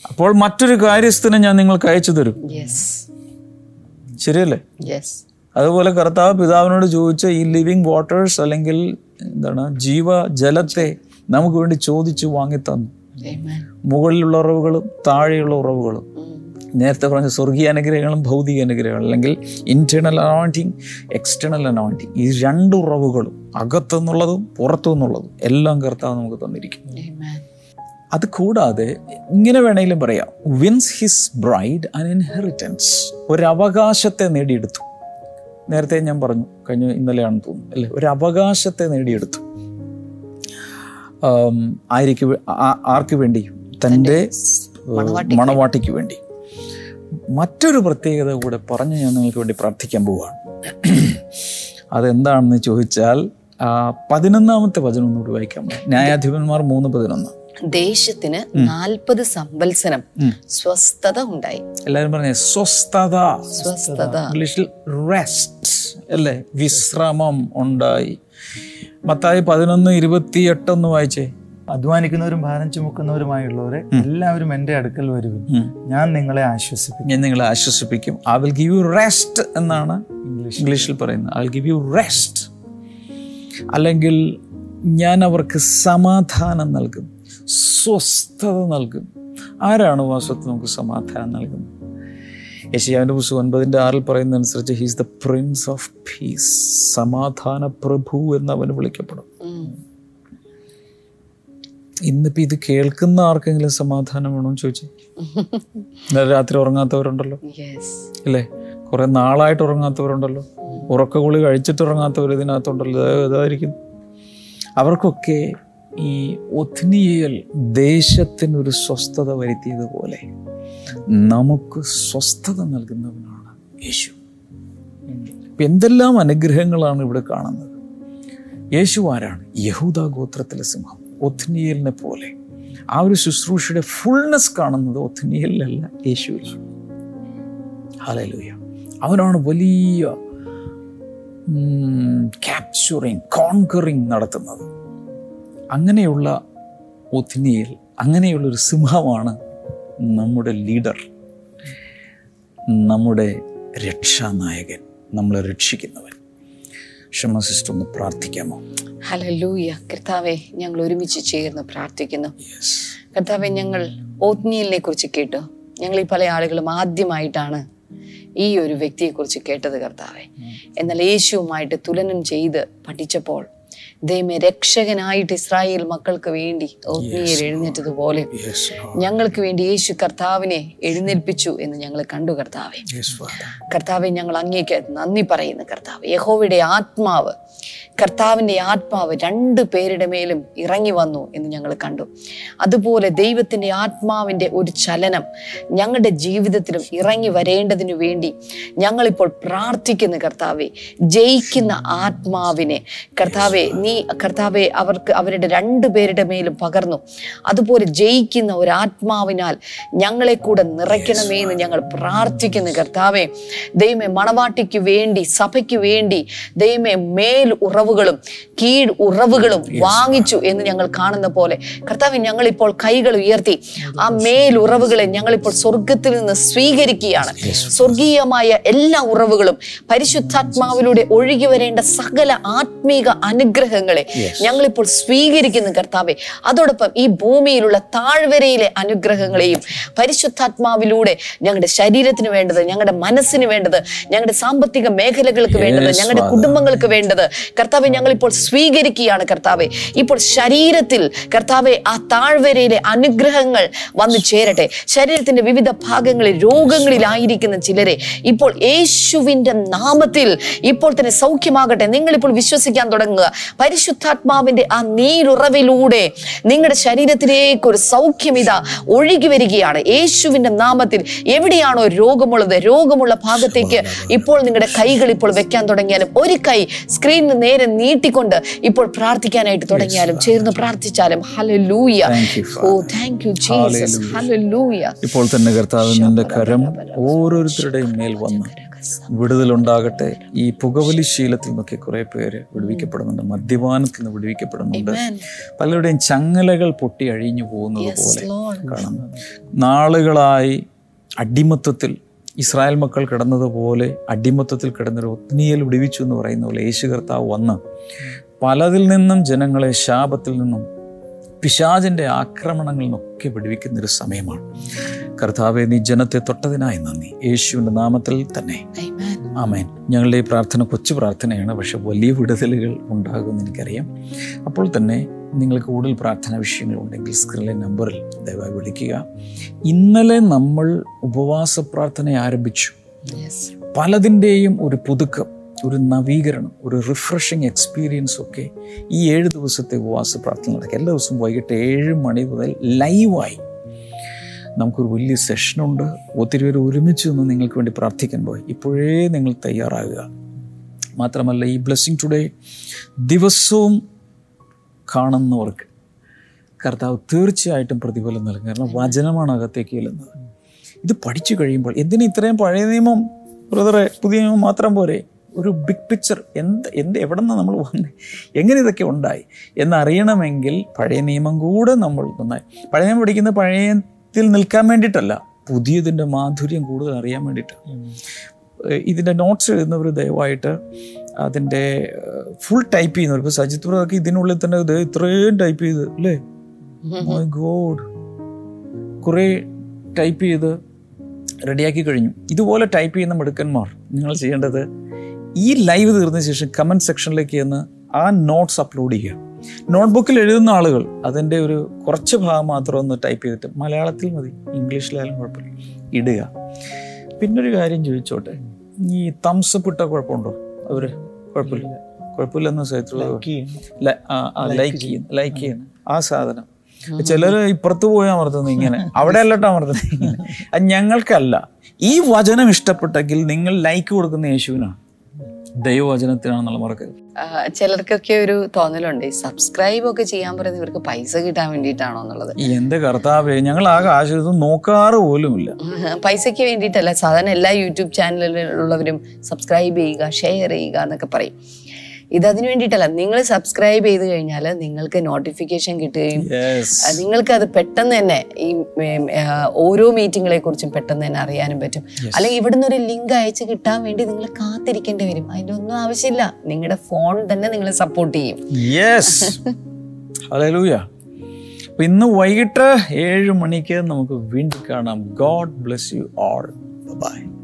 അപ്പോൾ മറ്റൊരു കാര്യസ്ഥനെ ഞാൻ നിങ്ങൾക്ക് അയച്ചു തരും. ശരിയല്ലേ. അതുപോലെ കർത്താവ് പിതാവിനോട് ചോദിച്ച ഈ ലിവിങ് വാട്ടേഴ്സ് അല്ലെങ്കിൽ എന്താണ് ജീവ ജലത്തെ നമുക്ക് വേണ്ടി ചോദിച്ചു വാങ്ങി തന്നു Amen. മുകളിലുള്ള ഉറവുകളും താഴെയുള്ള ഉറവുകളും നേരത്തെ പറഞ്ഞ സ്വർഗീയ അനുഗ്രഹങ്ങളും ഭൗതിക അനുഗ്രഹങ്ങളും അല്ലെങ്കിൽ ഇന്റേണൽ അനോയിന്റിങ് എക്സ്റ്റേണൽ അനോയിന്റിങ് ഈ രണ്ട് ഉറവുകളും അകത്തുനിന്നുള്ളതും പുറത്തു നിന്നുള്ളതും എല്ലാം കർത്താവ് നമുക്ക് തന്നിരിക്കും. അത് കൂടാതെ ഇങ്ങനെ വേണമെങ്കിലും പറയാം. Wins his bride and inheritance ഒരവകാശത്തെ നേടിയെടുത്തു. നേരത്തെ ഞാൻ പറഞ്ഞു കഴിഞ്ഞ ഇന്നലെയാണ് തോന്നുന്നു അല്ലേ? ഒരു അവകാശത്തെ നേടിയെടുത്തു. ആം, ആര്യക്ക് വേ- ആർക്ക് വേണ്ടി? തന്റെ മണവാട്ടിക്ക് വേണ്ടി. മറ്റൊരു പ്രത്യേകത കൂടെ പറഞ്ഞ് ഞാൻ നിങ്ങൾക്ക് വേണ്ടി പ്രാർത്ഥിക്കാൻ പോവുകയാണ്. അതെന്താണെന്ന് ചോദിച്ചാൽ പതിനൊന്നാമത്തെ വചനം ഒന്നുകൂടി വായിക്കാം. ന്യായാധിപന്മാർ മൂന്ന് പതിനൊന്ന്. ദേശത്തിന് നാൽപ്പത് സംവത്സരം സ്വസ്ഥത ഉണ്ടായി. എല്ലാവരും പറഞ്ഞേ സ്വസ്ഥത. സ്വസ്ഥത. ഇംഗ്ലീഷിൽ റെസ്റ്റ് അല്ലേ? വിശ്രമം ഉണ്ടായി. മത്തായി പതിനൊന്ന് ഇരുപത്തി ഒന്ന് വായിച്ചേ. അധ്വാനിക്കുന്നവരും ഭാരം ചുമക്കുന്നവരുമായുള്ളവരെ എല്ലാവരും എന്റെ അടുക്കൽ വരുവിൻ. ഞാൻ നിങ്ങളെ ആശ്വസിപ്പിക്കും. ഞാൻ നിങ്ങളെ ആശ്വസിപ്പിക്കും. I will give you rest എന്നാണ് ഇംഗ്ലീഷ് ഇംഗ്ലീഷിൽ പറയുന്നത്. I will give you rest അല്ലെങ്കിൽ ഞാൻ അവർക്ക് സമാധാനം നൽകും സ്വസ്ഥത നൽകും. ആരാണ് വാസ്തവത്തിൽ നമുക്ക് സമാധാനം നൽകുന്നത്? യശയാവിന്റെ പുസ്തകം ഒൻപതിന്റെ ആറിൽ പറയുന്നതനുസരിച്ച് he's the prince of peace സമാധാന പ്രഭു എന്ന് അവന് വിളിക്കപ്പെടും. ഇന്നിപ്പോ ഇന്നിപ്പോൾ ഇത് കേൾക്കുന്ന ആർക്കെങ്കിലും സമാധാനം വേണമെന്ന് ചോദിച്ചു? ഇന്നലെ രാത്രി ഉറങ്ങാത്തവരുണ്ടല്ലോ. Yes. അല്ലേ? കുറെ നാളായിട്ട് ഉറങ്ങാത്തവരുണ്ടല്ലോ. ഉറക്കഗുളി കഴിച്ചിട്ട് ഉറങ്ങാത്തവർ ഇതിനകത്തുണ്ടല്ലോ. ഇതാ- ഇതായിരിക്കും. അവർക്കൊക്കെ ഈ ഒത്നിയൽ ദേശത്തിനൊരു സ്വസ്ഥത വരുത്തിയതുപോലെ നമുക്ക് സ്വസ്ഥത നൽകുന്നവനാണ് യേശു. എന്തെല്ലാം അനുഗ്രഹങ്ങളാണ് ഇവിടെ കാണുന്നത്. യേശു ആരാണ്? യഹൂദ ഗോത്രത്തിലെ സിംഹം. ഒത്നിയലിനെ പോലെ. ആ ഒരു ശുശ്രൂഷയുടെ ഫുൾനെസ് കാണുന്നത് ഒത്നിയലിലല്ല യേശുവിൽ ഹലലൂയ അവനാണ് വലിയ ക്യാപ്ചറിങ് കോൺകറിങ് നടത്തുന്നത്. അങ്ങനെയുള്ള ഒത്തിനിയിൽ അങ്ങനെയുള്ള ഒരു സിംഹമാണ് നമ്മുടെ ലീഡർ നമ്മുടെ രക്ഷാനായകൻ നമ്മളെ രക്ഷിക്കുന്നവൻ. ക്ഷമ സിസ്റ്റർ ഒന്ന് പ്രാർത്ഥിക്കാമോ? കർത്താവെ ഞങ്ങൾ ഒരുമിച്ച് ചേർന്ന് പ്രാർത്ഥിക്കുന്നു. കർത്താവെ ഞങ്ങൾ ഓത്നിയലിനെ കുറിച്ച് കേട്ടു. ഞങ്ങൾ ഈ പല ആളുകളും ആദ്യമായിട്ടാണ് ഈ ഒരു വ്യക്തിയെക്കുറിച്ച് കേട്ടത് കർത്താവെ. എന്നാൽ യേശുവുമായിട്ട് തുലനം ചെയ്ത് പഠിച്ചപ്പോൾ ദൈവമേ രക്ഷകനായിട്ട് ഇസ്രായേൽ മക്കൾക്ക് വേണ്ടി ഓത്നിയൽ എഴുന്നേറ്റതുപോലെ ഞങ്ങൾക്ക് വേണ്ടി യേശു കർത്താവിനെ എഴുന്നേൽപ്പിച്ചു എന്ന് ഞങ്ങൾ കണ്ടു കർത്താവെ. കർത്താവെ ഞങ്ങൾ അങ്ങേക്ക് നന്ദി പറയുന്നു കർത്താവ്. യഹോവയുടെ ആത്മാവ് കർത്താവിന്റെ ആത്മാവ് രണ്ട് പേരുടെ മേലും ഇറങ്ങി വന്നു എന്ന് ഞങ്ങൾ കണ്ടു. അതുപോലെ ദൈവത്തിന്റെ ആത്മാവിന്റെ ഒരു ചലനം ഞങ്ങളുടെ ജീവിതത്തിലും ഇറങ്ങി വരേണ്ടതിനു വേണ്ടി ഞങ്ങളിപ്പോൾ പ്രാർത്ഥിക്കുന്നു കർത്താവെ ജയിക്കുന്ന ആത്മാവിനെ. കർത്താവെ നീ കർത്താവെ അവർക്ക് അവരുടെ രണ്ട് പേരുടെ മേലും പകർന്നു. അതുപോലെ ജയിക്കുന്ന ഒരു ആത്മാവിനാൽ ഞങ്ങളെ കൂടെ നിറയ്ക്കണമേ എന്ന് ഞങ്ങൾ പ്രാർത്ഥിക്കുന്നു കർത്താവെ. ദൈവമേ മണവാട്ടിക്ക് വേണ്ടി സഭയ്ക്ക് വേണ്ടി ദൈവമേ മേൽ ഉറവുകളും കീഴ് ഉറവുകളും വാങ്ങിച്ചു എന്ന് ഞങ്ങൾ കാണുന്ന പോലെ. കർത്താവ് ഞങ്ങളിപ്പോൾ കൈകൾ ഉയർത്തി ആ മേലുറവുകളെ ഞങ്ങളിപ്പോൾ സ്വർഗത്തിൽ നിന്ന് സ്വീകരിക്കുകയാണ്. സ്വർഗീയമായ എല്ലാ ഉറവുകളും പരിശുദ്ധാത്മാവിലൂടെ ഒഴുകി വരേണ്ട സകല ആത്മീക അനുഗ്രഹങ്ങളെ ഞങ്ങളിപ്പോൾ സ്വീകരിക്കുന്നു കർത്താവെ. അതോടൊപ്പം ഈ ഭൂമിയിലുള്ള താഴ്വരയിലെ അനുഗ്രഹങ്ങളെയും പരിശുദ്ധാത്മാവിലൂടെ ഞങ്ങളുടെ ശരീരത്തിന് വേണ്ടത് ഞങ്ങളുടെ മനസ്സിന് വേണ്ടത് ഞങ്ങളുടെ സാമ്പത്തിക മേഖലകൾക്ക് വേണ്ടത് ഞങ്ങളുടെ കുടുംബങ്ങൾക്ക് വേണ്ടത് കർത്താവെ ഞങ്ങൾ ഇപ്പോൾ സ്വീകരിക്കുകയാണ് കർത്താവെ. ഇപ്പോൾ ശരീരത്തിൽ കർത്താവെ ആ താഴ്വരയിലെ അനുഗ്രഹങ്ങൾ വന്നു ചേരട്ടെ. ശരീരത്തിന്റെ വിവിധ ഭാഗങ്ങളിൽ രോഗങ്ങളിലായിരിക്കുന്ന ചിലരെ ഇപ്പോൾ യേശുവിന്റെ നാമത്തിൽ ഇപ്പോൾ തന്നെ സൗഖ്യമാകട്ടെ. നിങ്ങൾ ഇപ്പോൾ വിശ്വസിക്കാൻ തുടങ്ങുക. പരിശുദ്ധാത്മാവിന്റെ ആ നീരുറവിലൂടെ നിങ്ങളുടെ ശരീരത്തിലേക്ക് ഒരു സൗഖ്യം ഇതാ ഒഴുകി വരികയാണ്. യേശുവിന്റെ നാമത്തിൽ എവിടെയാണോ രോഗമുള്ളത് രോഗമുള്ള ഭാഗത്തേക്ക് ഇപ്പോൾ നിങ്ങളുടെ കൈകൾ ഇപ്പോൾ വെക്കാൻ തുടങ്ങിയാലും ഒരു കൈ സ്ക്രീനിന് നേരെ നീട്ടിക്കൊണ്ട് ഇപ്പോൾ പ്രാർത്ഥിക്കാനായിട്ട് തുടങ്ങിയാലും ചേർന്ന് പ്രാർത്ഥിച്ചാലും. Hallelujah oh. Thank you Jesus hallelujah ഇപ്പോൾ തന്നെ കർത്താവ് നിന്റെ കരം ഓരോരുത്തരുടെയും മേൽ വന്ന് വിടുതലുണ്ടാകട്ടെ. ഈ പുകവലി ശീലത്തിൽ നിന്നൊക്കെ കുറെ പേര് വിടുവിക്കപ്പെടുന്നുണ്ട്. മദ്യപാനത്തിൽ നിന്ന് വിടുവിക്കപ്പെടുന്നുണ്ട്. പലരുടെയും ചങ്ങലകൾ പൊട്ടി അഴിഞ്ഞു പോകുന്നത് പോലെ കാണുന്നു. നാളുകളായി അടിമത്വത്തിൽ ഇസ്രായേൽ മക്കൾ കിടന്നതുപോലെ അടിമത്തത്തിൽ കിടന്നൊരു ഒത്നിയൽ വിടുവിച്ചു എന്ന് പറയുന്ന പോലെ യേശു കർത്താവ് വന്ന് പലതിൽ നിന്നും ജനങ്ങളെ ശാപത്തിൽ നിന്നും പിശാചിന്റെ ആക്രമണങ്ങളിൽ നിന്നൊക്കെ വിടുവിക്കുന്ന ഒരു സമയമാണ്. കർത്താവെ നീ ജനത്തെ തൊട്ടതിനായി നന്ദി. യേശുവിന്റെ നാമത്തിൽ തന്നെ. ആമേൻ. ഞങ്ങളുടെ ഈ പ്രാർത്ഥന കൊച്ചു പ്രാർത്ഥനയാണ്. പക്ഷെ വലിയ വിടുതലുകൾ ഉണ്ടാകുമെന്ന് എനിക്കറിയാം. അപ്പോൾ തന്നെ നിങ്ങൾ കൂടുതൽ പ്രാർത്ഥനാ വിഷയങ്ങളുണ്ടെങ്കിൽ സ്ക്രീനിലെ നമ്പറിൽ ദയവായി വിളിക്കുക. ഇന്നലെ നമ്മൾ ഉപവാസ പ്രാർത്ഥന ആരംഭിച്ചു. Yes. പലതിന്റെയും ഒരു പുതുക്കം ഒരു നവീകരണം ഒരു റിഫ്രഷിങ് എക്സ്പീരിയൻസ് ഒക്കെ ഈ ഏഴ് ദിവസത്തെ ഉപവാസ പ്രാർത്ഥന നടക്കുക എല്ലാ ദിവസവും വൈകിട്ട് ഏഴ് മണി മുതൽ ലൈവായി നമുക്കൊരു വലിയ സെഷനുണ്ട്. ഒത്തിരി പേര് ഒരുമിച്ച് നിന്ന് നിങ്ങൾക്ക് വേണ്ടി പ്രാർത്ഥിക്കാൻ പോയി. ഇപ്പോഴേ നിങ്ങൾ തയ്യാറാകുക. മാത്രമല്ല ഈ ബ്ലെസ്സിങ് ടുഡേ ദിവസവും കാണുന്നവർക്ക് കർത്താവ് തീർച്ചയായിട്ടും പ്രതിഫലം നൽകും. കാരണം വചനമാണ് അകത്തേക്ക് ചെല്ലുന്നത്. ഇത് പഠിച്ചു കഴിയുമ്പോൾ എന്തിന് ഇത്രയും പഴയ നിയമം? ബ്രദറെ പുതിയ നിയമം മാത്രം പോരെ. ഒരു ബിഗ് പിക്ചർ എന്ത് എന്ത് എവിടെ നിന്ന് നമ്മൾ വന്നേ? എങ്ങനെ ഇതൊക്കെ ഉണ്ടായി? എന്നറിയണമെങ്കിൽ പഴയ നിയമം കൂടെ നമ്മൾ നന്നായി. പഴയ നിയമം പഠിക്കുന്ന പഴയത്തിൽ നിൽക്കാൻ വേണ്ടിയിട്ടല്ല. പുതിയതിന്റെ മാധുര്യം കൂടുതൽ അറിയാൻ വേണ്ടിയിട്ടാണ് ഏഹ് ഇതിന്റെ നോട്ട്സ് എഴുതുന്നവർ ദയവായിട്ട് അതിന്റെ ഫുൾ ടൈപ്പ് ചെയ്യുന്നവർ ഇപ്പോൾ സജിത് പ്രതാക്കി ഇതിനുള്ളിൽ തന്നെ ഇത് ഇത്രയും ടൈപ്പ് ചെയ്ത് അല്ലേ? മൈ ഗോഡ് കുറേ ടൈപ്പ് ചെയ്ത് റെഡിയാക്കി കഴിഞ്ഞു. ഇതുപോലെ ടൈപ്പ് ചെയ്യുന്ന മിടുക്കന്മാർ നിങ്ങൾ ചെയ്യേണ്ടത് ഈ ലൈവ് തീർന്ന ശേഷം കമന്റ് സെക്ഷനിലേക്ക് ചെന്ന് ആ നോട്ട്സ് അപ്ലോഡ് ചെയ്യുക. നോട്ട്ബുക്കിൽ എഴുതുന്ന ആളുകൾ അതിന്റെ ഒരു കുറച്ച് ഭാഗം മാത്രം ഒന്ന് ടൈപ്പ് ചെയ്തിട്ട് മലയാളത്തിൽ മതി. ഇംഗ്ലീഷിലായാലും കുഴപ്പമില്ല. ഇടുക. പിന്നൊരു കാര്യം ചോദിച്ചോട്ടെ? ഈ തംസ് ഇട്ട കുഴപ്പമുണ്ടോ? അവർ കുഴപ്പമില്ല. കുഴപ്പമില്ലെന്ന് ലൈക്ക് ചെയ്യുന്നു. ലൈക്ക് ചെയ്യുന്നു. ആ സാധനം. ചിലര് ഇപ്പുറത്ത് പോയി അമർത്തുന്നു ഇങ്ങനെ. അവിടെ അല്ലട്ടോ അമർത്തുന്നത് ഇങ്ങനെ. അത് ഞങ്ങൾക്കല്ല. ഈ വചനം ഇഷ്ടപ്പെട്ടെങ്കിൽ നിങ്ങൾ ലൈക്ക് കൊടുക്കുന്ന യേശുവിനാണ്. ദൈവവചനത്തിനാണെന്നുള്ള മറക്കരുത്. ചിലർക്കൊക്കെ ഒരു തോന്നലുണ്ട്. സബ്സ്ക്രൈബ് ഒക്കെ ചെയ്യാൻ പറയുന്നത് ഇവർക്ക് പൈസ കിട്ടാൻ വേണ്ടിയിട്ടാണോ എന്നുള്ളത്. എന്റെ കർത്താവ് ഞങ്ങൾ ആ കാശ് നോക്കാറ് പോലുമില്ല. പൈസയ്ക്ക് വേണ്ടിയിട്ടല്ല. സാധാരണ എല്ലാ യൂട്യൂബ് ചാനലിലുള്ളവരും സബ്സ്ക്രൈബ് ചെയ്യുക ഷെയർ ചെയ്യുക എന്നൊക്കെ പറയും. ഇത് അതിന് വേണ്ടിയിട്ടല്ല നിങ്ങൾ സബ്സ്ക്രൈബ് ചെയ്ത് കഴിഞ്ഞാൽ നിങ്ങൾക്ക് നോട്ടിഫിക്കേഷൻ കിട്ടുകയും നിങ്ങൾക്ക് അത് പെട്ടെന്ന് തന്നെ ഈ ഓരോ മീറ്റിങ്ങളെ കുറിച്ചും പെട്ടെന്ന് തന്നെ അറിയാനും പറ്റും. അല്ലെങ്കിൽ ഇവിടുന്ന് ഒരു ലിങ്ക് അയച്ച് കിട്ടാൻ വേണ്ടി നിങ്ങൾ കാത്തിരിക്കേണ്ടി വരും. അതിന്റെ ഒന്നും ആവശ്യമില്ല. നിങ്ങളുടെ ഫോൺ തന്നെ നിങ്ങൾ സപ്പോർട്ട് ചെയ്യും. ഇന്ന് വൈകിട്ട് ഏഴ് മണിക്ക് നമുക്ക് വീണ്ടും കാണാം. God bless you all bye